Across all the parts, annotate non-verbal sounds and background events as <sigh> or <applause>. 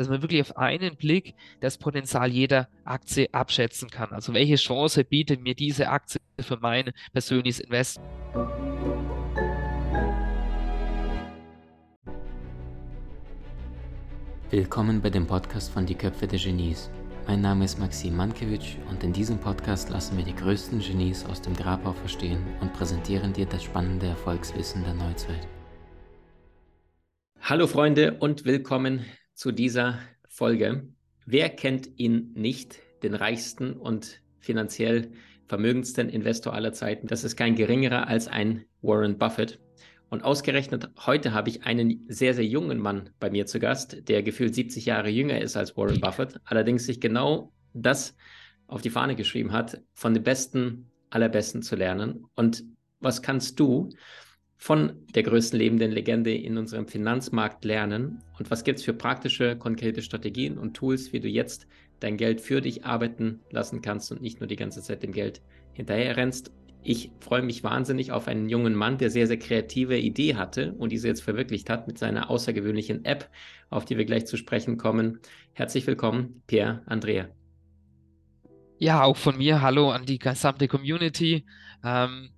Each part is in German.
dass man wirklich auf einen Blick das Potenzial jeder Aktie abschätzen kann. Also welche Chance bietet mir diese Aktie für mein persönliches Investment? Willkommen bei dem Podcast von Die Köpfe der Genies. Mein Name ist Maxim Mankewitsch und in diesem Podcast lassen wir die größten Genies aus dem Grabau verstehen und präsentieren dir das spannende Erfolgswissen der Neuzeit. Hallo Freunde und willkommen zu dieser Folge. Wer kennt ihn nicht, den reichsten und finanziell vermögendsten Investor aller Zeiten? Das ist kein geringerer als ein Warren Buffett. Und ausgerechnet heute habe ich einen sehr, sehr jungen Mann bei mir zu Gast, der gefühlt 70 Jahre jünger ist als Warren Buffett, allerdings sich genau das auf die Fahne geschrieben hat, von den Besten aller Besten zu lernen. Und was kannst du von der größten lebenden Legende in unserem Finanzmarkt lernen und was gibt es für praktische, konkrete Strategien und Tools, wie du jetzt dein Geld für dich arbeiten lassen kannst und nicht nur die ganze Zeit dem Geld hinterher rennst. Ich freue mich wahnsinnig auf einen jungen Mann, der sehr, sehr kreative Idee hatte und diese jetzt verwirklicht hat mit seiner außergewöhnlichen App, auf die wir gleich zu sprechen kommen. Herzlich willkommen, Pierre Andrea. Ja, auch von mir hallo an die gesamte Community. Ähm,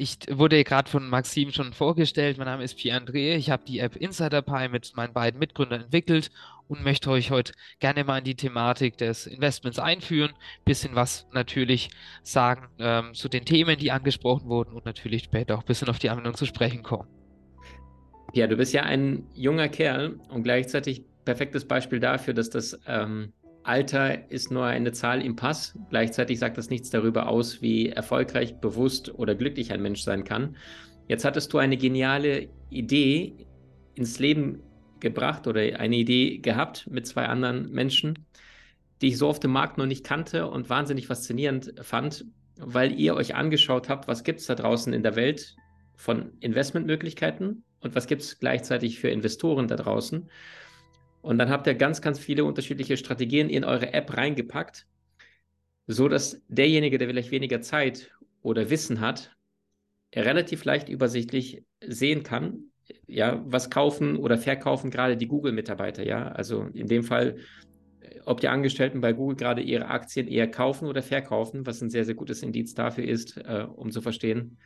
ich wurde gerade von Maxim schon vorgestellt. Mein Name ist Pierre André. Ich habe die App Insider Pie mit meinen beiden Mitgründern entwickelt und möchte euch heute gerne mal in die Thematik des Investments einführen. Bisschen was natürlich sagen ähm, zu den Themen, die angesprochen wurden und natürlich später auch ein bisschen auf die Anwendung zu sprechen kommen. Ja, du bist ja ein junger Kerl und gleichzeitig perfektes Beispiel dafür, dass das ähm, Alter ist nur eine Zahl im Pass. Gleichzeitig sagt das nichts darüber aus, wie erfolgreich, bewusst oder glücklich ein Mensch sein kann. Jetzt hattest du eine geniale Idee ins Leben gebracht oder eine Idee gehabt mit zwei anderen Menschen, die ich so auf dem Markt noch nicht kannte und wahnsinnig faszinierend fand, weil ihr euch angeschaut habt, was gibt es da draußen in der Welt von Investmentmöglichkeiten und was gibt es gleichzeitig für Investoren da draußen. Und dann habt ihr ganz, ganz viele unterschiedliche Strategien in eure App reingepackt, so dass derjenige, der vielleicht weniger Zeit oder Wissen hat, relativ leicht übersichtlich sehen kann, ja, was kaufen oder verkaufen gerade die Google-Mitarbeiter, ja. Also in dem Fall, ob die Angestellten bei Google gerade ihre Aktien eher kaufen oder verkaufen, was ein sehr, sehr gutes Indiz dafür ist, äh, um zu verstehen,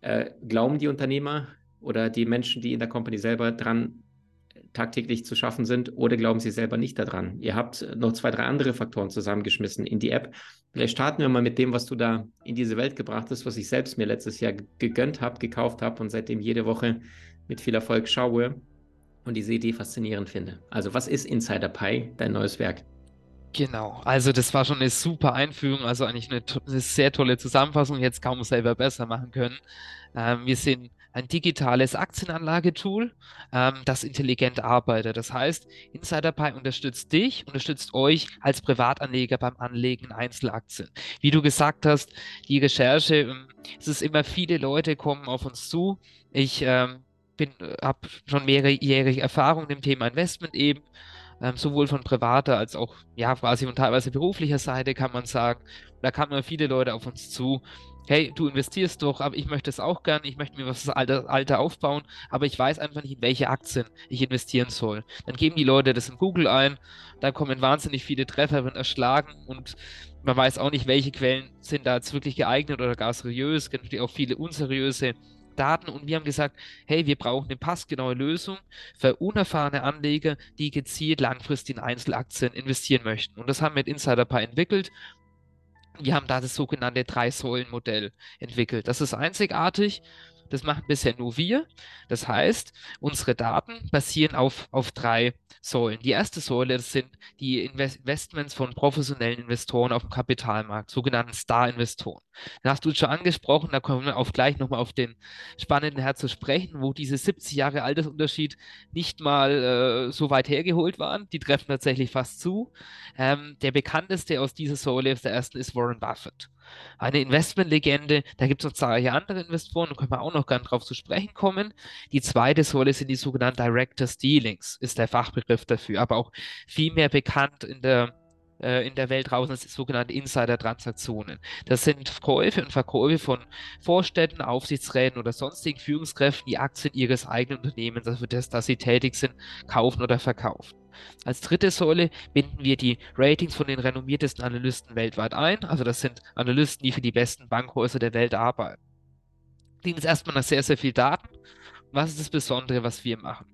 äh, glauben die Unternehmer oder die Menschen, die in der Company selber dran tagtäglich zu schaffen sind oder glauben Sie selber nicht daran? Ihr habt noch zwei, drei andere Faktoren zusammengeschmissen in die App. Vielleicht starten wir mal mit dem, was du da in diese Welt gebracht hast, was ich selbst mir letztes Jahr gegönnt habe, gekauft habe und seitdem jede Woche mit viel Erfolg schaue und diese Idee faszinierend finde. Also was ist Insider Pie, dein neues Werk? Genau, also das war schon eine super Einführung, also eigentlich eine, eine sehr tolle Zusammenfassung, jetzt kaum selber besser machen können. Ähm, wir sind ein digitales Aktienanlagetool, ähm, das intelligent arbeitet. Das heißt, InsiderPy unterstützt dich, unterstützt euch als Privatanleger beim Anlegen in Einzelaktien. Wie du gesagt hast, die Recherche, ähm, es ist immer viele Leute kommen auf uns zu. Ich ähm, habe schon mehrjährige Erfahrung im Thema Investment eben ähm, sowohl von privater als auch ja quasi von teilweise beruflicher Seite kann man sagen. Da kamen viele Leute auf uns zu hey, du investierst doch, aber ich möchte es auch gern, ich möchte mir was Alter, Alter aufbauen, aber ich weiß einfach nicht, in welche Aktien ich investieren soll. Dann geben die Leute das in Google ein, dann kommen wahnsinnig viele Treffer, werden erschlagen und man weiß auch nicht, welche Quellen sind da jetzt wirklich geeignet oder gar seriös, es gibt natürlich auch viele unseriöse Daten und wir haben gesagt, hey, wir brauchen eine passgenaue Lösung für unerfahrene Anleger, die gezielt langfristig in Einzelaktien investieren möchten. Und das haben wir mit InsiderPy entwickelt wir haben da das sogenannte Drei-Säulen-Modell entwickelt. Das ist einzigartig. Das machen bisher nur wir. Das heißt, unsere Daten basieren auf, auf drei Säulen. Die erste Säule, das sind die Investments von professionellen Investoren auf dem Kapitalmarkt, sogenannten Star-Investoren. Da hast du schon angesprochen, da kommen wir auch gleich nochmal auf den spannenden Herz zu sprechen, wo diese 70 Jahre Altersunterschied nicht mal äh, so weit hergeholt waren. Die treffen tatsächlich fast zu. Ähm, der bekannteste aus dieser Säule, der ersten, ist Warren Buffett. Eine Investmentlegende, da gibt es noch zahlreiche andere Investoren, da können wir auch noch gern drauf zu sprechen kommen. Die zweite Säule sind die sogenannten Directors Dealings, ist der Fachbegriff dafür, aber auch viel mehr bekannt in der äh, in der Welt draußen sind sogenannte Insider-Transaktionen. Das sind Käufe und Verkäufe von Vorstädten, Aufsichtsräten oder sonstigen Führungskräften, die Aktien ihres eigenen Unternehmens, also das, dass sie tätig sind, kaufen oder verkaufen. Als dritte Säule binden wir die Ratings von den renommiertesten Analysten weltweit ein. Also das sind Analysten, die für die besten Bankhäuser der Welt arbeiten. Klingt jetzt erstmal nach sehr, sehr viel Daten. Was ist das Besondere, was wir machen?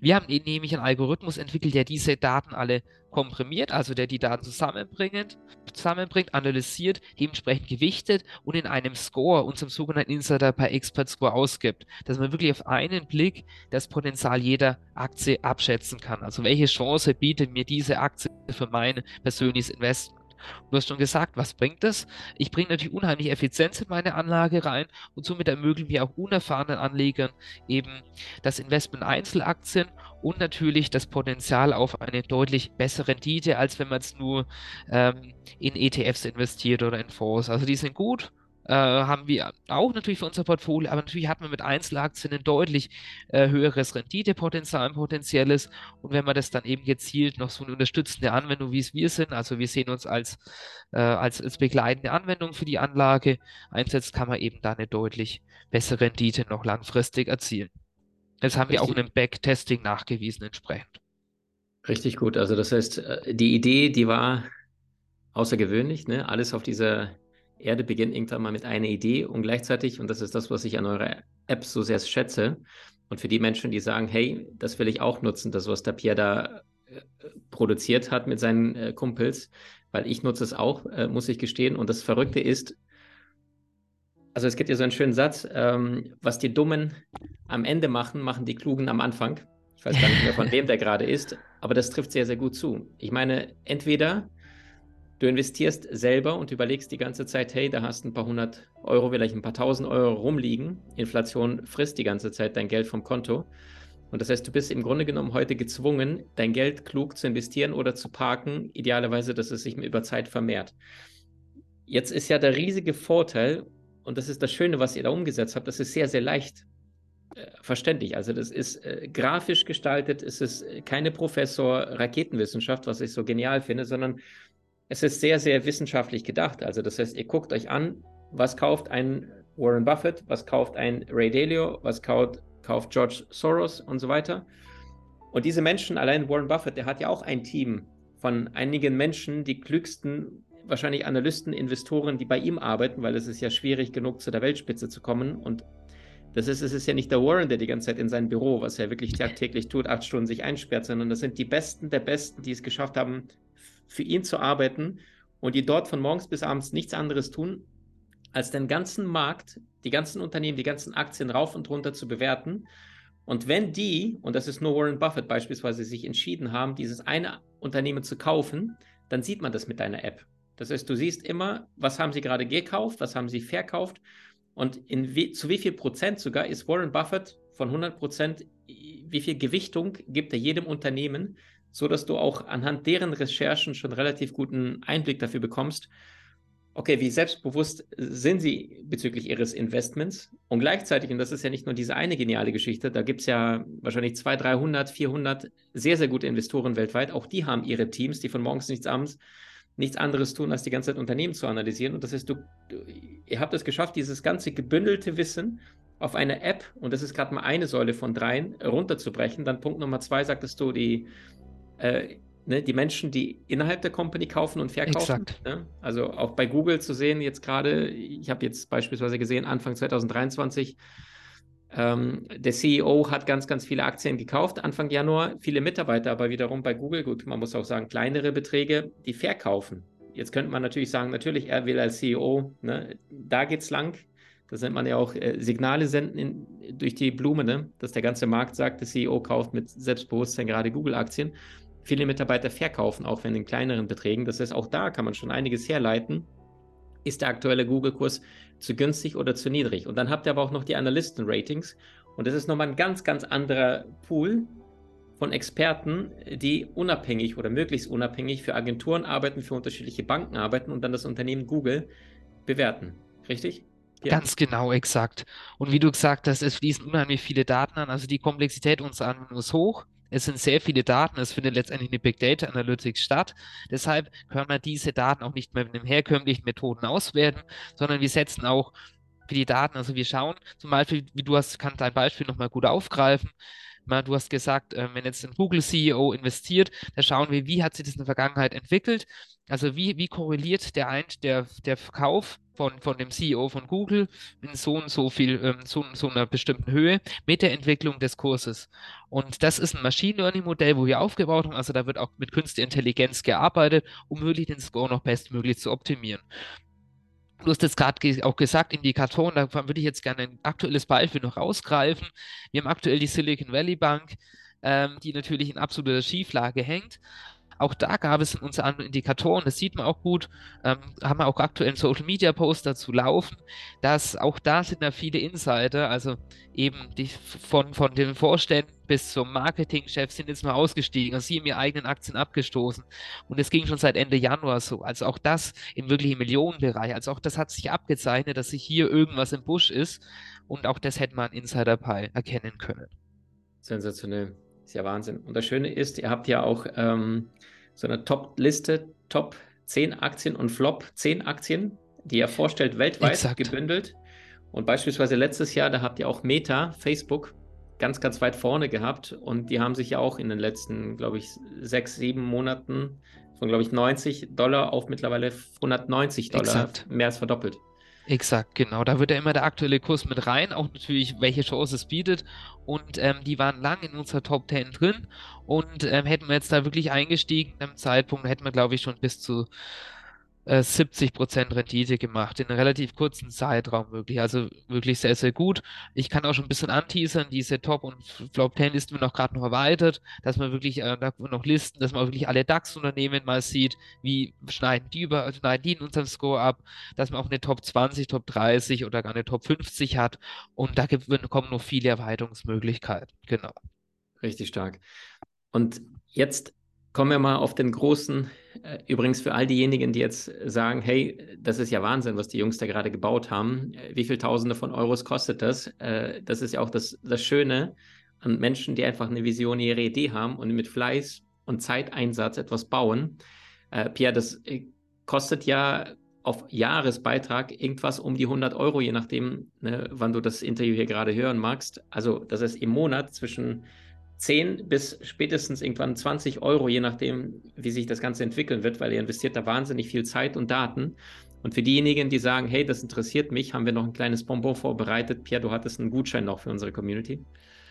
Wir haben nämlich einen Algorithmus entwickelt, der diese Daten alle komprimiert, also der die Daten zusammenbringt, zusammenbringt, analysiert, dementsprechend gewichtet und in einem Score, unserem sogenannten Insider per Expert Score ausgibt, dass man wirklich auf einen Blick das Potenzial jeder Aktie abschätzen kann. Also welche Chance bietet mir diese Aktie für mein persönliches Investment? Du hast schon gesagt, was bringt das? Ich bringe natürlich unheimlich Effizienz in meine Anlage rein und somit ermöglichen wir auch unerfahrenen Anlegern eben das Investment in Einzelaktien und natürlich das Potenzial auf eine deutlich bessere Rendite, als wenn man es nur ähm, in ETFs investiert oder in Fonds. Also die sind gut, äh, haben wir auch natürlich für unser Portfolio, aber natürlich hat man mit Einzelaktien ein deutlich äh, höheres Renditepotenzial, ein potenzielles. Und wenn man das dann eben gezielt noch so eine unterstützende Anwendung, wie es wir sind, also wir sehen uns als, äh, als, als begleitende Anwendung für die Anlage einsetzt, kann man eben da eine deutlich bessere Rendite noch langfristig erzielen. Das haben Richtig. wir auch in einem Backtesting nachgewiesen entsprechend. Richtig gut. Also das heißt, äh, die Idee, die war außergewöhnlich, ne? Alles auf dieser Erde beginnt irgendwann mal mit einer Idee und gleichzeitig, und das ist das, was ich an eurer App so sehr schätze, und für die Menschen, die sagen, hey, das will ich auch nutzen, das, was der Pierre da äh, produziert hat mit seinen äh, Kumpels, weil ich nutze es auch, äh, muss ich gestehen. Und das Verrückte ist, also es gibt ja so einen schönen Satz, ähm, was die Dummen am Ende machen, machen die Klugen am Anfang. Ich weiß gar nicht mehr, von <laughs> wem der gerade ist, aber das trifft sehr, sehr gut zu. Ich meine, entweder Du investierst selber und überlegst die ganze Zeit, hey, da hast ein paar hundert Euro, vielleicht ein paar tausend Euro rumliegen. Inflation frisst die ganze Zeit dein Geld vom Konto. Und das heißt, du bist im Grunde genommen heute gezwungen, dein Geld klug zu investieren oder zu parken, idealerweise, dass es sich über Zeit vermehrt. Jetzt ist ja der riesige Vorteil, und das ist das Schöne, was ihr da umgesetzt habt, das ist sehr, sehr leicht äh, verständlich. Also das ist äh, grafisch gestaltet, es ist keine Professor-Raketenwissenschaft, was ich so genial finde, sondern es ist sehr, sehr wissenschaftlich gedacht. Also das heißt, ihr guckt euch an, was kauft ein Warren Buffett, was kauft ein Ray Dalio, was kauft, kauft George Soros und so weiter. Und diese Menschen, allein Warren Buffett, der hat ja auch ein Team von einigen Menschen, die klügsten, wahrscheinlich Analysten, Investoren, die bei ihm arbeiten, weil es ist ja schwierig genug, zu der Weltspitze zu kommen. Und das ist, es ist ja nicht der Warren, der die ganze Zeit in seinem Büro, was er wirklich tagtäglich tut, acht Stunden sich einsperrt, sondern das sind die Besten der Besten, die es geschafft haben, für ihn zu arbeiten und die dort von morgens bis abends nichts anderes tun, als den ganzen Markt, die ganzen Unternehmen, die ganzen Aktien rauf und runter zu bewerten. Und wenn die, und das ist nur Warren Buffett beispielsweise, sich entschieden haben, dieses eine Unternehmen zu kaufen, dann sieht man das mit deiner App. Das heißt, du siehst immer, was haben sie gerade gekauft, was haben sie verkauft und wie, zu wie viel Prozent sogar ist Warren Buffett von 100 Prozent, wie viel Gewichtung gibt er jedem Unternehmen, so dass du auch anhand deren Recherchen schon relativ guten Einblick dafür bekommst, okay, wie selbstbewusst sind sie bezüglich ihres Investments? Und gleichzeitig, und das ist ja nicht nur diese eine geniale Geschichte, da gibt es ja wahrscheinlich 200, 300, 400 sehr, sehr gute Investoren weltweit. Auch die haben ihre Teams, die von morgens nichts abends nichts anderes tun, als die ganze Zeit Unternehmen zu analysieren. Und das heißt, du, ihr habt es geschafft, dieses ganze gebündelte Wissen auf eine App, und das ist gerade mal eine Säule von dreien, runterzubrechen. Dann Punkt Nummer zwei, sagtest du, die äh, ne, die Menschen, die innerhalb der Company kaufen und verkaufen. Ne? Also auch bei Google zu sehen, jetzt gerade, ich habe jetzt beispielsweise gesehen, Anfang 2023, ähm, der CEO hat ganz, ganz viele Aktien gekauft, Anfang Januar, viele Mitarbeiter, aber wiederum bei Google, gut, man muss auch sagen, kleinere Beträge, die verkaufen. Jetzt könnte man natürlich sagen, natürlich, er will als CEO, ne, da es lang. Das nennt man ja auch äh, Signale senden in, durch die Blume, ne? dass der ganze Markt sagt, der CEO kauft mit Selbstbewusstsein gerade Google-Aktien viele Mitarbeiter verkaufen, auch wenn in kleineren Beträgen. Das heißt, auch da kann man schon einiges herleiten. Ist der aktuelle Google-Kurs zu günstig oder zu niedrig? Und dann habt ihr aber auch noch die Analysten-Ratings. Und das ist nochmal ein ganz, ganz anderer Pool von Experten, die unabhängig oder möglichst unabhängig für Agenturen arbeiten, für unterschiedliche Banken arbeiten und dann das Unternehmen Google bewerten. Richtig? Ja. Ganz genau, exakt. Und wie du gesagt hast, es fließen unheimlich viele Daten an. Also die Komplexität unserer Anwendung ist hoch. Es sind sehr viele Daten, es findet letztendlich eine Big Data Analytics statt. Deshalb können wir diese Daten auch nicht mehr mit den herkömmlichen Methoden auswerten, sondern wir setzen auch für die Daten, also wir schauen zum Beispiel, wie du hast, kannst dein Beispiel nochmal gut aufgreifen. Mal, du hast gesagt, äh, wenn jetzt ein Google-CEO investiert, da schauen wir, wie hat sich das in der Vergangenheit entwickelt. Also wie, wie korreliert der, ein, der, der Verkauf von, von dem CEO von Google in so und so viel, ähm, so, so einer bestimmten Höhe mit der Entwicklung des Kurses. Und das ist ein Machine Learning Modell, wo wir aufgebaut haben. Also da wird auch mit künstlicher Intelligenz gearbeitet, um wirklich den Score noch bestmöglich zu optimieren. Du hast jetzt gerade auch gesagt, Indikatoren, da würde ich jetzt gerne ein aktuelles Beispiel noch rausgreifen. Wir haben aktuell die Silicon Valley Bank, ähm, die natürlich in absoluter Schieflage hängt. Auch da gab es in uns andere Indikatoren, das sieht man auch gut, ähm, haben wir auch aktuell einen Social Media Post dazu laufen, dass auch da sind da viele Insider, also eben die von, von den Vorständen bis zum Marketingchef sind jetzt mal ausgestiegen, also sie haben ihre eigenen Aktien abgestoßen. Und es ging schon seit Ende Januar so. Also auch das im wirklichen Millionenbereich. Also auch das hat sich abgezeichnet, dass sich hier irgendwas im Busch ist. Und auch das hätte man Insider Pie erkennen können. Sensationell. Ist ja Wahnsinn. Und das Schöne ist, ihr habt ja auch ähm, so eine Top-Liste, Top 10 Aktien und Flop 10 Aktien, die ihr vorstellt, weltweit Exakt. gebündelt. Und beispielsweise letztes Jahr, da habt ihr auch Meta, Facebook, ganz, ganz weit vorne gehabt. Und die haben sich ja auch in den letzten, glaube ich, sechs, sieben Monaten von, glaube ich, 90 Dollar auf mittlerweile 190 Dollar Exakt. mehr als verdoppelt. Exakt, genau. Da wird ja immer der aktuelle Kurs mit rein, auch natürlich, welche Chance es bietet. Und ähm, die waren lang in unserer Top 10 drin. Und ähm, hätten wir jetzt da wirklich eingestiegen, am Zeitpunkt hätten wir, glaube ich, schon bis zu 70% äh, Rendite gemacht in einem relativ kurzen Zeitraum wirklich. Also wirklich sehr, sehr gut. Ich kann auch schon ein bisschen anteasern, diese Top- und Flop-10-Listen werden auch gerade noch erweitert, dass man wirklich äh, noch Listen, dass man auch wirklich alle DAX-Unternehmen mal sieht, wie schneiden die über, schneiden die in unserem Score ab, dass man auch eine Top 20, Top 30 oder gar eine Top 50 hat. Und da gibt, kommen noch viele Erweiterungsmöglichkeiten. Genau. Richtig stark. Und jetzt Kommen wir mal auf den großen, übrigens für all diejenigen, die jetzt sagen, hey, das ist ja Wahnsinn, was die Jungs da gerade gebaut haben. Äh, wie viel Tausende von Euros kostet das? Äh, das ist ja auch das, das Schöne an Menschen, die einfach eine visionäre Idee haben und mit Fleiß und Zeiteinsatz etwas bauen. Pierre, das kostet ja auf Jahresbeitrag irgendwas um die 100 Euro, je nachdem, ne, wann du das Interview hier gerade hören magst. Also das ist im Monat zwischen 10 bis spätestens irgendwann 20 Euro, je nachdem, wie sich das Ganze entwickeln wird, weil ihr investiert da wahnsinnig viel Zeit und Daten. Und für diejenigen, die sagen, hey, das interessiert mich, haben wir noch ein kleines Bonbon vorbereitet. Pierre, du hattest einen Gutschein noch für unsere Community.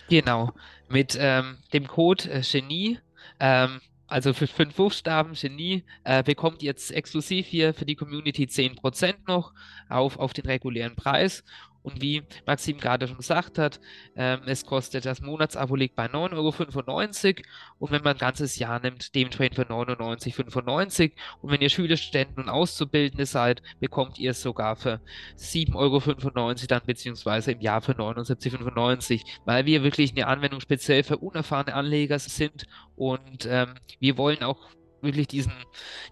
Genau, mit ähm, dem Code äh, Genie, ähm, also für fünf Buchstaben Genie, äh, bekommt jetzt exklusiv hier für die Community 10% noch auf, auf den regulären Preis. Und wie Maxim gerade schon gesagt hat, ähm, es kostet das Monatsabo liegt bei 9,95 Euro und wenn man ein ganzes Jahr nimmt, dementsprechend für 99,95 Euro. Und wenn ihr Schüler, und Auszubildende seid, bekommt ihr es sogar für 7,95 Euro dann beziehungsweise im Jahr für 79,95 Euro, weil wir wirklich eine Anwendung speziell für unerfahrene Anleger sind und ähm, wir wollen auch wirklich diesen,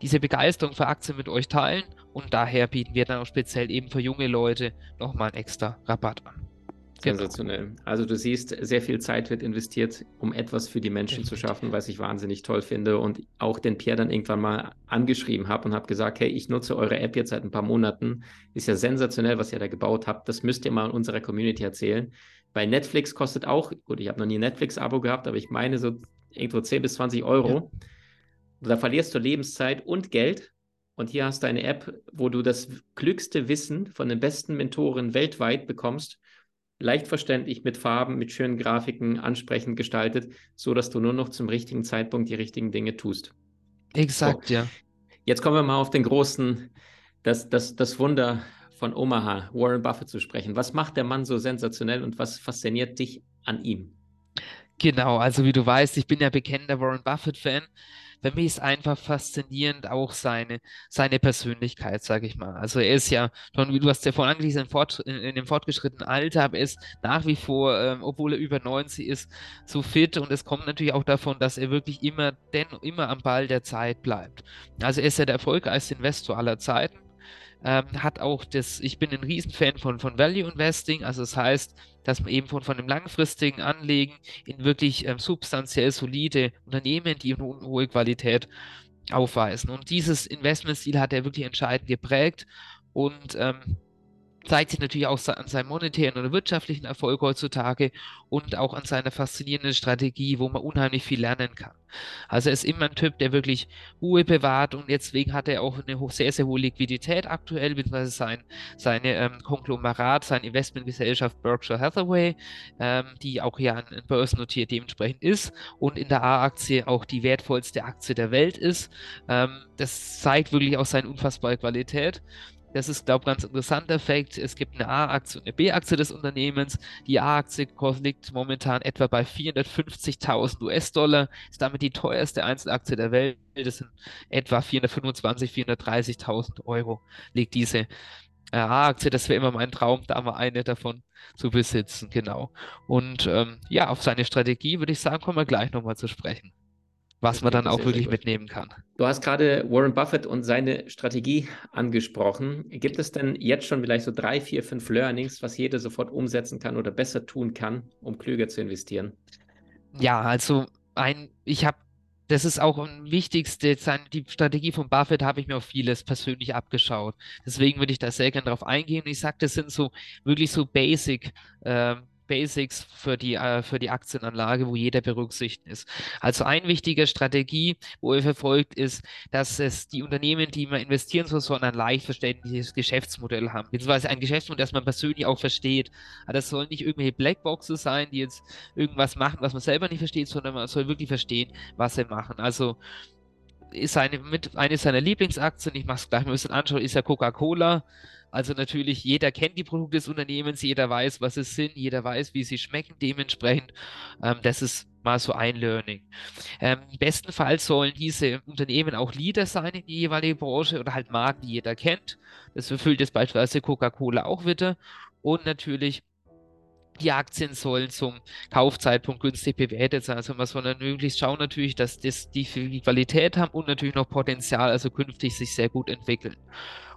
diese Begeisterung für Aktien mit euch teilen und daher bieten wir dann auch speziell eben für junge Leute nochmal einen extra Rabatt an. Genau. Sensationell. Also du siehst, sehr viel Zeit wird investiert, um etwas für die Menschen zu schaffen, was ich wahnsinnig toll finde und auch den Pierre dann irgendwann mal angeschrieben habe und habe gesagt, hey, ich nutze eure App jetzt seit ein paar Monaten. Ist ja sensationell, was ihr da gebaut habt. Das müsst ihr mal in unserer Community erzählen. Bei Netflix kostet auch, gut, ich habe noch nie ein Netflix-Abo gehabt, aber ich meine so irgendwo 10 bis 20 Euro. Ja. Da verlierst du Lebenszeit und Geld. Und hier hast du eine App, wo du das klügste Wissen von den besten Mentoren weltweit bekommst. Leicht verständlich mit Farben, mit schönen Grafiken, ansprechend gestaltet, so dass du nur noch zum richtigen Zeitpunkt die richtigen Dinge tust. Exakt, so. ja. Jetzt kommen wir mal auf den großen, das, das, das Wunder von Omaha, Warren Buffett zu sprechen. Was macht der Mann so sensationell und was fasziniert dich an ihm? Genau, also wie du weißt, ich bin ja bekennender Warren Buffett-Fan für mich ist einfach faszinierend auch seine, seine Persönlichkeit, sage ich mal. Also er ist ja schon, wie du hast ja vorhin angelesen, in, in, dem fortgeschrittenen Alter, aber er ist nach wie vor, ähm, obwohl er über 90 ist, so fit und es kommt natürlich auch davon, dass er wirklich immer, denn immer am Ball der Zeit bleibt. Also er ist ja der erfolgreichste Investor aller Zeiten ähm, hat auch das, ich bin ein Riesenfan von, von Value Investing, also das heißt, dass man eben von, von einem langfristigen Anlegen in wirklich ähm, substanziell solide Unternehmen, die eine hohe Qualität aufweisen. Und dieses Investmentstil hat er wirklich entscheidend geprägt und ähm, zeigt sich natürlich auch an seinem monetären oder wirtschaftlichen Erfolg heutzutage und auch an seiner faszinierenden Strategie, wo man unheimlich viel lernen kann. Also er ist immer ein Typ, der wirklich Ruhe bewahrt und deswegen hat er auch eine sehr, sehr hohe Liquidität aktuell, beziehungsweise sein, seine ähm, Konglomerat, seine Investmentgesellschaft Berkshire Hathaway, ähm, die auch ein, ein börsennotiert dementsprechend ist und in der A-Aktie auch die wertvollste Aktie der Welt ist. Ähm, das zeigt wirklich auch seine unfassbare Qualität. Das ist, glaube ich, ganz interessanter Fakt. Es gibt eine A-Aktie und eine B-Aktie des Unternehmens. Die A-Aktie liegt momentan etwa bei 450.000 US-Dollar, ist damit die teuerste Einzelaktie der Welt. Das sind etwa 425.000, 430.000 Euro, liegt diese äh, A-Aktie. Das wäre immer mein Traum, da mal eine davon zu besitzen, genau. Und ähm, ja, auf seine Strategie würde ich sagen, kommen wir gleich nochmal zu sprechen was man dann auch wirklich mitnehmen kann. Du hast gerade Warren Buffett und seine Strategie angesprochen. Gibt es denn jetzt schon vielleicht so drei, vier, fünf Learnings, was jeder sofort umsetzen kann oder besser tun kann, um klüger zu investieren? Ja, also ein, ich habe das ist auch ein wichtigste, die Strategie von Buffett habe ich mir auf vieles persönlich abgeschaut. Deswegen würde ich da sehr gerne drauf eingehen. Ich sage, das sind so wirklich so Basic äh, Basics für die, äh, für die Aktienanlage, wo jeder berücksichtigt ist. Also eine wichtige Strategie, wo er verfolgt, ist, dass es die Unternehmen, die man investieren soll, sollen ein leicht verständliches Geschäftsmodell haben, beziehungsweise ein Geschäftsmodell, das man persönlich auch versteht. Aber das sollen nicht irgendwelche Blackboxes sein, die jetzt irgendwas machen, was man selber nicht versteht, sondern man soll wirklich verstehen, was sie machen. Also ist eine, mit, eine seiner Lieblingsaktien, ich mache es gleich mal ein bisschen anschauen, ist ja Coca-Cola. Also natürlich, jeder kennt die Produkte des Unternehmens, jeder weiß, was es sind, jeder weiß, wie sie schmecken. Dementsprechend, ähm, das ist mal so ein Learning. Ähm, bestenfalls sollen diese Unternehmen auch Leader sein in die jeweilige Branche oder halt Marken, die jeder kennt. Das erfüllt jetzt beispielsweise Coca-Cola auch wieder. Und natürlich die Aktien sollen zum Kaufzeitpunkt günstig bewertet sein. Also man soll dann möglichst schauen natürlich, dass das die Qualität haben und natürlich noch Potenzial, also künftig sich sehr gut entwickeln.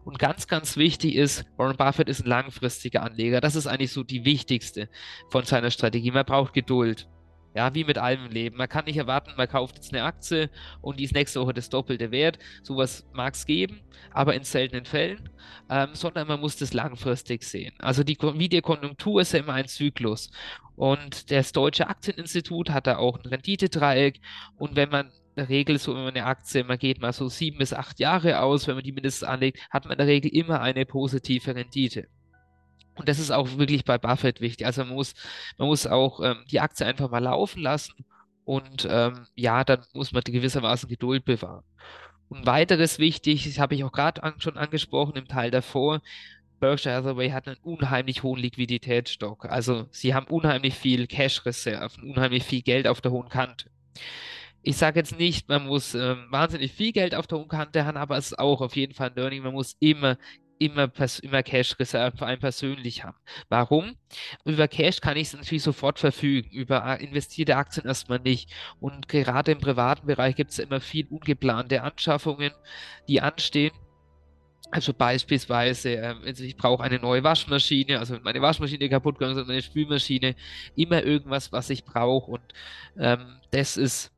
Und ganz, ganz wichtig ist, Warren Buffett ist ein langfristiger Anleger. Das ist eigentlich so die wichtigste von seiner Strategie. Man braucht Geduld. Ja, wie mit allem im Leben. Man kann nicht erwarten, man kauft jetzt eine Aktie und die ist nächste Woche das doppelte Wert. Sowas mag es geben, aber in seltenen Fällen, ähm, sondern man muss das langfristig sehen. Also die, wie die Konjunktur ist ja immer ein Zyklus. Und das Deutsche Aktieninstitut hat da auch ein Renditedreieck. Und wenn man in der Regel so, man eine Aktie, man geht mal so sieben bis acht Jahre aus, wenn man die mindestens anlegt, hat man in der Regel immer eine positive Rendite. Und das ist auch wirklich bei Buffett wichtig. Also man muss, man muss auch ähm, die Aktie einfach mal laufen lassen und ähm, ja, dann muss man gewissermaßen Geduld bewahren. Und weiteres wichtig, das habe ich auch gerade an, schon angesprochen im Teil davor, Berkshire Hathaway hat einen unheimlich hohen Liquiditätsstock. Also sie haben unheimlich viel Cash-Reserven, unheimlich viel Geld auf der hohen Kante. Ich sage jetzt nicht, man muss ähm, wahnsinnig viel Geld auf der hohen Kante haben, aber es ist auch auf jeden Fall ein Learning. Man muss immer immer, immer Cash-Reserven vor allem persönlich haben. Warum? Über Cash kann ich es natürlich sofort verfügen, über investierte Aktien erstmal nicht. Und gerade im privaten Bereich gibt es immer viel ungeplante Anschaffungen, die anstehen. Also beispielsweise, ähm, also ich brauche eine neue Waschmaschine, also wenn meine Waschmaschine kaputt gegangen ist, meine Spülmaschine, immer irgendwas, was ich brauche. Und ähm, das ist,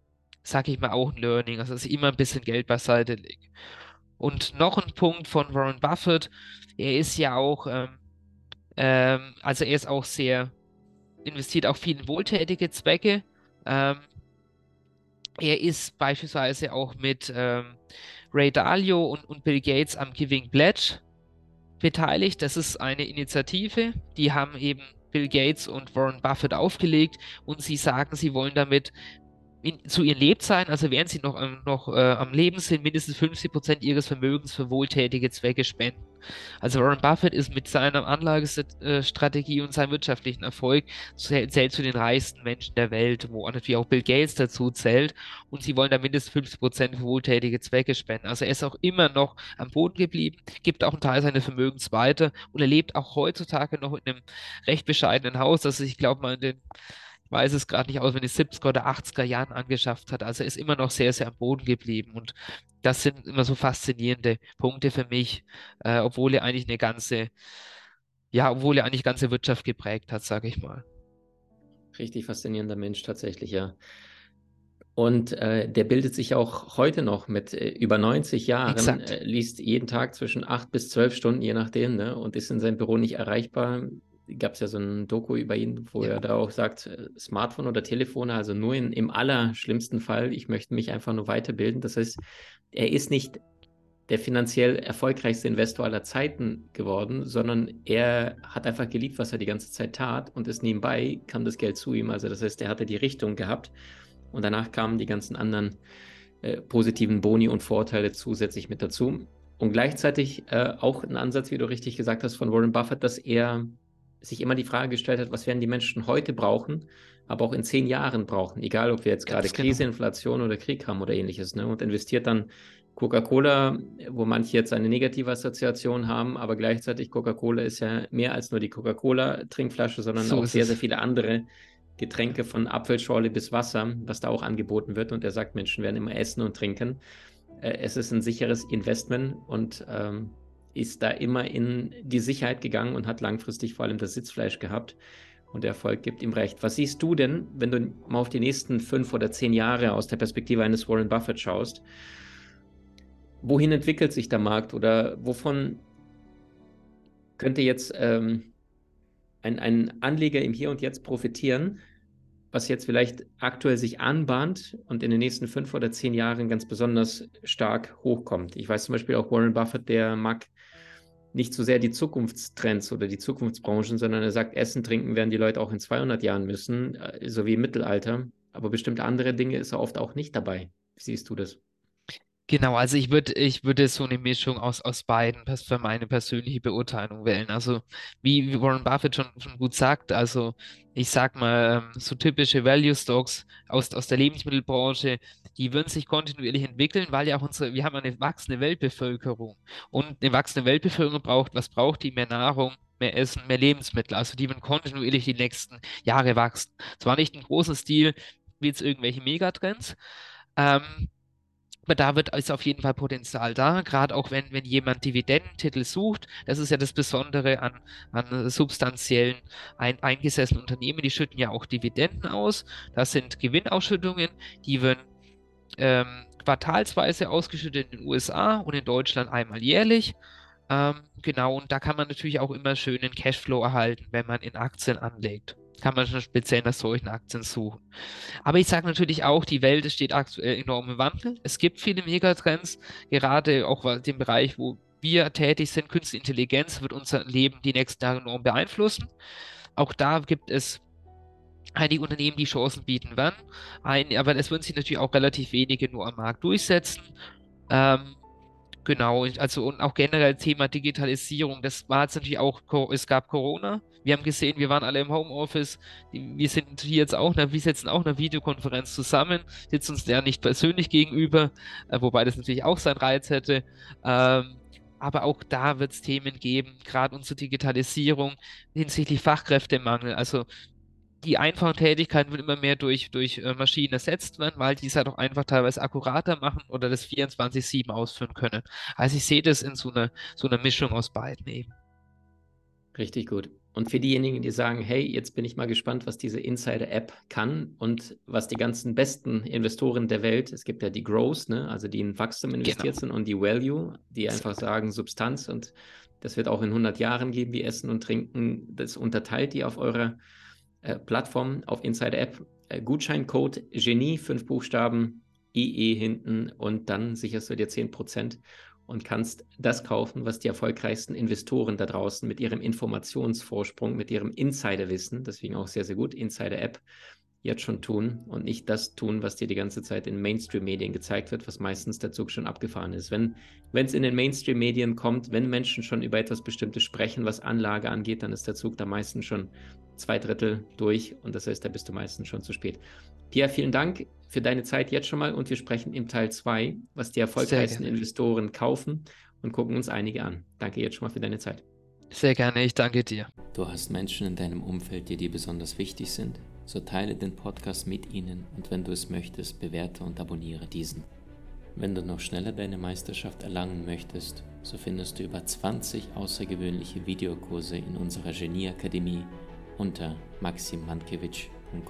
sage ich mal, auch ein Learning, also dass ich immer ein bisschen Geld beiseite lege. Und noch ein Punkt von Warren Buffett, er ist ja auch, ähm, ähm, also er ist auch sehr, investiert auch viel in wohltätige Zwecke. Ähm, er ist beispielsweise auch mit ähm, Ray Dalio und, und Bill Gates am Giving Pledge beteiligt. Das ist eine Initiative, die haben eben Bill Gates und Warren Buffett aufgelegt und sie sagen, sie wollen damit in, zu ihren Lebzeiten, also während sie noch, ähm, noch äh, am Leben sind, mindestens 50 Prozent ihres Vermögens für wohltätige Zwecke spenden. Also Warren Buffett ist mit seiner Anlagestrategie und seinem wirtschaftlichen Erfolg zählt zu den reichsten Menschen der Welt, wo natürlich auch Bill Gates dazu zählt. Und sie wollen da mindestens 50 Prozent für wohltätige Zwecke spenden. Also er ist auch immer noch am Boden geblieben, gibt auch einen Teil seines Vermögens weiter und er lebt auch heutzutage noch in einem recht bescheidenen Haus, das ich glaube mal in den weiß es gerade nicht aus, wenn die 70er oder 80er Jahren angeschafft hat. Also er ist immer noch sehr, sehr am Boden geblieben. Und das sind immer so faszinierende Punkte für mich, äh, obwohl er eigentlich eine ganze, ja, obwohl er eigentlich ganze Wirtschaft geprägt hat, sage ich mal. Richtig faszinierender Mensch tatsächlich, ja. Und äh, der bildet sich auch heute noch mit äh, über 90 Jahren, äh, liest jeden Tag zwischen acht bis zwölf Stunden, je nachdem, ne, und ist in seinem Büro nicht erreichbar. Gab es ja so ein Doku über ihn, wo ja. er da auch sagt, äh, Smartphone oder Telefone, also nur in, im allerschlimmsten Fall, ich möchte mich einfach nur weiterbilden. Das heißt, er ist nicht der finanziell erfolgreichste Investor aller Zeiten geworden, sondern er hat einfach geliebt, was er die ganze Zeit tat und ist nebenbei kam das Geld zu ihm. Also das heißt, er hatte die Richtung gehabt und danach kamen die ganzen anderen äh, positiven Boni und Vorteile zusätzlich mit dazu. Und gleichzeitig äh, auch ein Ansatz, wie du richtig gesagt hast, von Warren Buffett, dass er sich immer die Frage gestellt hat, was werden die Menschen heute brauchen, aber auch in zehn Jahren brauchen, egal ob wir jetzt gerade genau. Krise, Inflation oder Krieg haben oder ähnliches. Ne? Und investiert dann Coca-Cola, wo manche jetzt eine negative Assoziation haben, aber gleichzeitig Coca-Cola ist ja mehr als nur die Coca-Cola-Trinkflasche, sondern so auch sehr, sehr viele andere Getränke von Apfelschorle bis Wasser, was da auch angeboten wird. Und er sagt, Menschen werden immer essen und trinken. Äh, es ist ein sicheres Investment und ähm, ist da immer in die Sicherheit gegangen und hat langfristig vor allem das Sitzfleisch gehabt. Und der Erfolg gibt ihm recht. Was siehst du denn, wenn du mal auf die nächsten fünf oder zehn Jahre aus der Perspektive eines Warren Buffett schaust? Wohin entwickelt sich der Markt oder wovon könnte jetzt ähm, ein, ein Anleger im Hier und Jetzt profitieren, was jetzt vielleicht aktuell sich anbahnt und in den nächsten fünf oder zehn Jahren ganz besonders stark hochkommt. Ich weiß zum Beispiel auch Warren Buffett, der mag nicht so sehr die Zukunftstrends oder die Zukunftsbranchen, sondern er sagt, Essen, Trinken werden die Leute auch in 200 Jahren müssen, äh, so wie im Mittelalter. Aber bestimmte andere Dinge ist er oft auch nicht dabei. Wie siehst du das? Genau, also ich würde ich würde so eine Mischung aus, aus beiden für meine persönliche Beurteilung wählen. Also wie, Warren Buffett schon, schon gut sagt, also ich sag mal, ähm, so typische Value Stocks aus, aus der Lebensmittelbranche, die würden sich kontinuierlich entwickeln, weil ja auch unsere, wir haben eine wachsende Weltbevölkerung. Und eine wachsende Weltbevölkerung braucht, was braucht die? Mehr Nahrung, mehr Essen, mehr Lebensmittel. Also die werden kontinuierlich die nächsten Jahre wachsen. Zwar nicht im großen Stil wie jetzt irgendwelche Megatrends, ähm, aber da wird, ist auf jeden Fall Potenzial da, gerade auch wenn, wenn jemand Dividendentitel sucht. Das ist ja das Besondere an, an substanziellen ein, eingesessenen Unternehmen. Die schütten ja auch Dividenden aus. Das sind Gewinnausschüttungen, die werden ähm, quartalsweise ausgeschüttet in den USA und in Deutschland einmal jährlich. Ähm, genau, und da kann man natürlich auch immer schönen Cashflow erhalten, wenn man in Aktien anlegt kann man schon speziell nach solchen Aktien suchen. Aber ich sage natürlich auch, die Welt steht aktuell enorm im Wandel. Es gibt viele Megatrends, gerade auch in dem Bereich, wo wir tätig sind. Künstliche Intelligenz wird unser Leben die nächsten Jahre enorm beeinflussen. Auch da gibt es einige Unternehmen, die Chancen bieten werden. Ein, aber es würden sich natürlich auch relativ wenige nur am Markt durchsetzen. Ähm, Genau, also und auch generell Thema Digitalisierung, das war jetzt natürlich auch, es gab Corona, wir haben gesehen, wir waren alle im Homeoffice, wir sind hier jetzt auch, wir setzen auch eine Videokonferenz zusammen, sitzen uns ja nicht persönlich gegenüber, äh, wobei das natürlich auch seinen Reiz hätte, ähm, aber auch da wird es Themen geben, gerade unsere Digitalisierung hinsichtlich Fachkräftemangel, also die einfachen Tätigkeiten werden immer mehr durch, durch äh, Maschinen ersetzt werden, weil die es halt auch einfach teilweise akkurater machen oder das 24-7 ausführen können. Also ich sehe das in so einer so einer Mischung aus beiden eben. Richtig gut. Und für diejenigen, die sagen, hey, jetzt bin ich mal gespannt, was diese Insider-App kann und was die ganzen besten Investoren der Welt, es gibt ja die Growth, ne, also die in Wachstum investiert genau. sind und die Value, die einfach sagen Substanz und das wird auch in 100 Jahren geben, wie Essen und Trinken. Das unterteilt die auf eurer äh, Plattform, auf Insider App. Äh, Gutscheincode Genie, fünf Buchstaben, IE hinten und dann sicherst du dir 10% und kannst das kaufen, was die erfolgreichsten Investoren da draußen mit ihrem Informationsvorsprung, mit ihrem Insiderwissen, deswegen auch sehr, sehr gut, Insider-App, jetzt schon tun und nicht das tun, was dir die ganze Zeit in Mainstream-Medien gezeigt wird, was meistens der Zug schon abgefahren ist. Wenn es in den Mainstream-Medien kommt, wenn Menschen schon über etwas Bestimmtes sprechen, was Anlage angeht, dann ist der Zug da meistens schon zwei Drittel durch und das heißt, da bist du meistens schon zu spät. Pierre, vielen Dank für deine Zeit jetzt schon mal und wir sprechen im Teil 2, was die erfolgreichsten Investoren kaufen und gucken uns einige an. Danke jetzt schon mal für deine Zeit. Sehr gerne, ich danke dir. Du hast Menschen in deinem Umfeld, die dir besonders wichtig sind? So teile den Podcast mit ihnen und wenn du es möchtest, bewerte und abonniere diesen. Wenn du noch schneller deine Meisterschaft erlangen möchtest, so findest du über 20 außergewöhnliche Videokurse in unserer Genieakademie unter maximandkevich.com.